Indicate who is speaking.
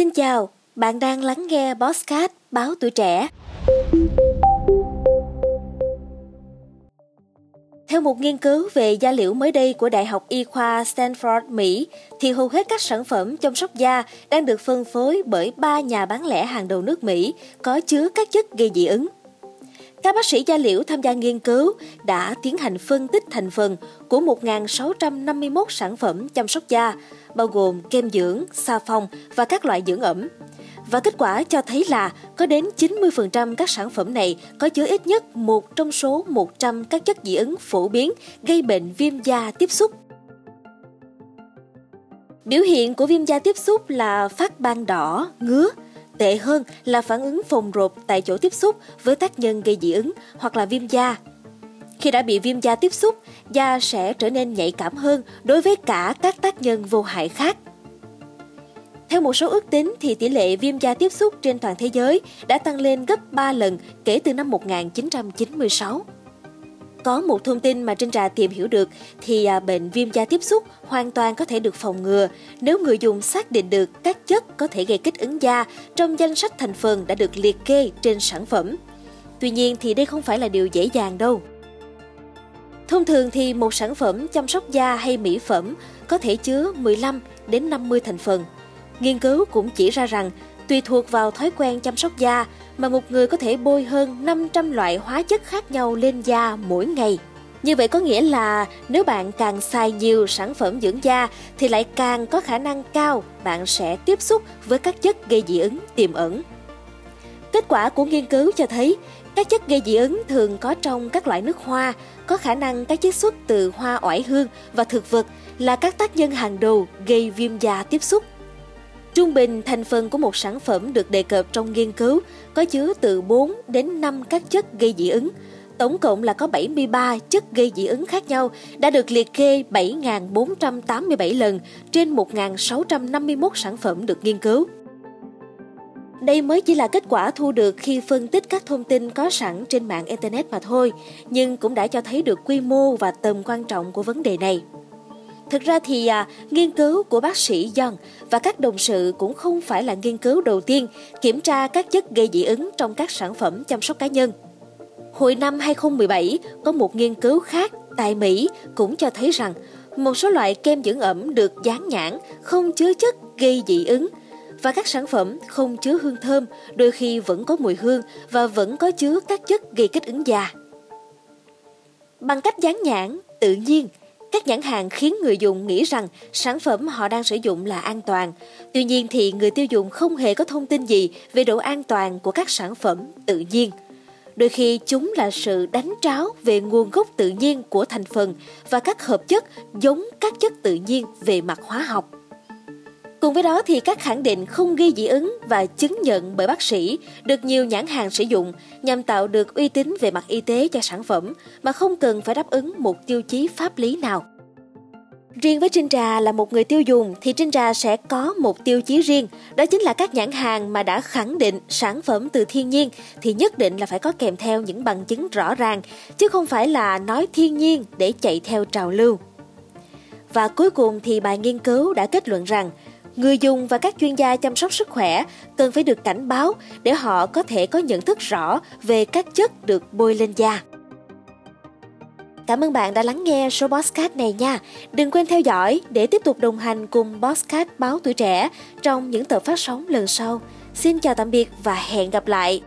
Speaker 1: Xin chào, bạn đang lắng nghe Bosscat báo tuổi trẻ. Theo một nghiên cứu về da liễu mới đây của Đại học Y khoa Stanford, Mỹ, thì hầu hết các sản phẩm chăm sóc da đang được phân phối bởi ba nhà bán lẻ hàng đầu nước Mỹ có chứa các chất gây dị ứng. Các bác sĩ da liễu tham gia nghiên cứu đã tiến hành phân tích thành phần của 1.651 sản phẩm chăm sóc da, bao gồm kem dưỡng, xà phòng và các loại dưỡng ẩm. Và kết quả cho thấy là có đến 90% các sản phẩm này có chứa ít nhất một trong số 100 các chất dị ứng phổ biến gây bệnh viêm da tiếp xúc. Biểu hiện của viêm da tiếp xúc là phát ban đỏ, ngứa, Tệ hơn là phản ứng phồng rộp tại chỗ tiếp xúc với tác nhân gây dị ứng hoặc là viêm da. Khi đã bị viêm da tiếp xúc, da sẽ trở nên nhạy cảm hơn đối với cả các tác nhân vô hại khác. Theo một số ước tính thì tỷ lệ viêm da tiếp xúc trên toàn thế giới đã tăng lên gấp 3 lần kể từ năm 1996. Có một thông tin mà Trinh Trà tìm hiểu được thì à, bệnh viêm da tiếp xúc hoàn toàn có thể được phòng ngừa nếu người dùng xác định được các chất có thể gây kích ứng da trong danh sách thành phần đã được liệt kê trên sản phẩm. Tuy nhiên thì đây không phải là điều dễ dàng đâu. Thông thường thì một sản phẩm chăm sóc da hay mỹ phẩm có thể chứa 15 đến 50 thành phần. Nghiên cứu cũng chỉ ra rằng tùy thuộc vào thói quen chăm sóc da mà một người có thể bôi hơn 500 loại hóa chất khác nhau lên da mỗi ngày. Như vậy có nghĩa là nếu bạn càng xài nhiều sản phẩm dưỡng da thì lại càng có khả năng cao bạn sẽ tiếp xúc với các chất gây dị ứng tiềm ẩn. Kết quả của nghiên cứu cho thấy các chất gây dị ứng thường có trong các loại nước hoa, có khả năng các chiết xuất từ hoa oải hương và thực vật là các tác nhân hàng đầu gây viêm da tiếp xúc. Trung bình thành phần của một sản phẩm được đề cập trong nghiên cứu có chứa từ 4 đến 5 các chất gây dị ứng. Tổng cộng là có 73 chất gây dị ứng khác nhau đã được liệt kê 7.487 lần trên 1.651 sản phẩm được nghiên cứu. Đây mới chỉ là kết quả thu được khi phân tích các thông tin có sẵn trên mạng Internet mà thôi, nhưng cũng đã cho thấy được quy mô và tầm quan trọng của vấn đề này. Thực ra thì à, nghiên cứu của bác sĩ Young và các đồng sự cũng không phải là nghiên cứu đầu tiên kiểm tra các chất gây dị ứng trong các sản phẩm chăm sóc cá nhân. Hồi năm 2017, có một nghiên cứu khác tại Mỹ cũng cho thấy rằng một số loại kem dưỡng ẩm được dán nhãn không chứa chất gây dị ứng và các sản phẩm không chứa hương thơm đôi khi vẫn có mùi hương và vẫn có chứa các chất gây kích ứng da. Bằng cách dán nhãn tự nhiên các nhãn hàng khiến người dùng nghĩ rằng sản phẩm họ đang sử dụng là an toàn. Tuy nhiên thì người tiêu dùng không hề có thông tin gì về độ an toàn của các sản phẩm tự nhiên. Đôi khi chúng là sự đánh tráo về nguồn gốc tự nhiên của thành phần và các hợp chất giống các chất tự nhiên về mặt hóa học. Cùng với đó thì các khẳng định không ghi dị ứng và chứng nhận bởi bác sĩ được nhiều nhãn hàng sử dụng nhằm tạo được uy tín về mặt y tế cho sản phẩm mà không cần phải đáp ứng một tiêu chí pháp lý nào. Riêng với Trinh Trà là một người tiêu dùng thì Trinh Trà sẽ có một tiêu chí riêng, đó chính là các nhãn hàng mà đã khẳng định sản phẩm từ thiên nhiên thì nhất định là phải có kèm theo những bằng chứng rõ ràng, chứ không phải là nói thiên nhiên để chạy theo trào lưu. Và cuối cùng thì bài nghiên cứu đã kết luận rằng người dùng và các chuyên gia chăm sóc sức khỏe cần phải được cảnh báo để họ có thể có nhận thức rõ về các chất được bôi lên da. Cảm ơn bạn đã lắng nghe số Bosscat này nha. Đừng quên theo dõi để tiếp tục đồng hành cùng Bosscat báo tuổi trẻ trong những tập phát sóng lần sau. Xin chào tạm biệt và hẹn gặp lại.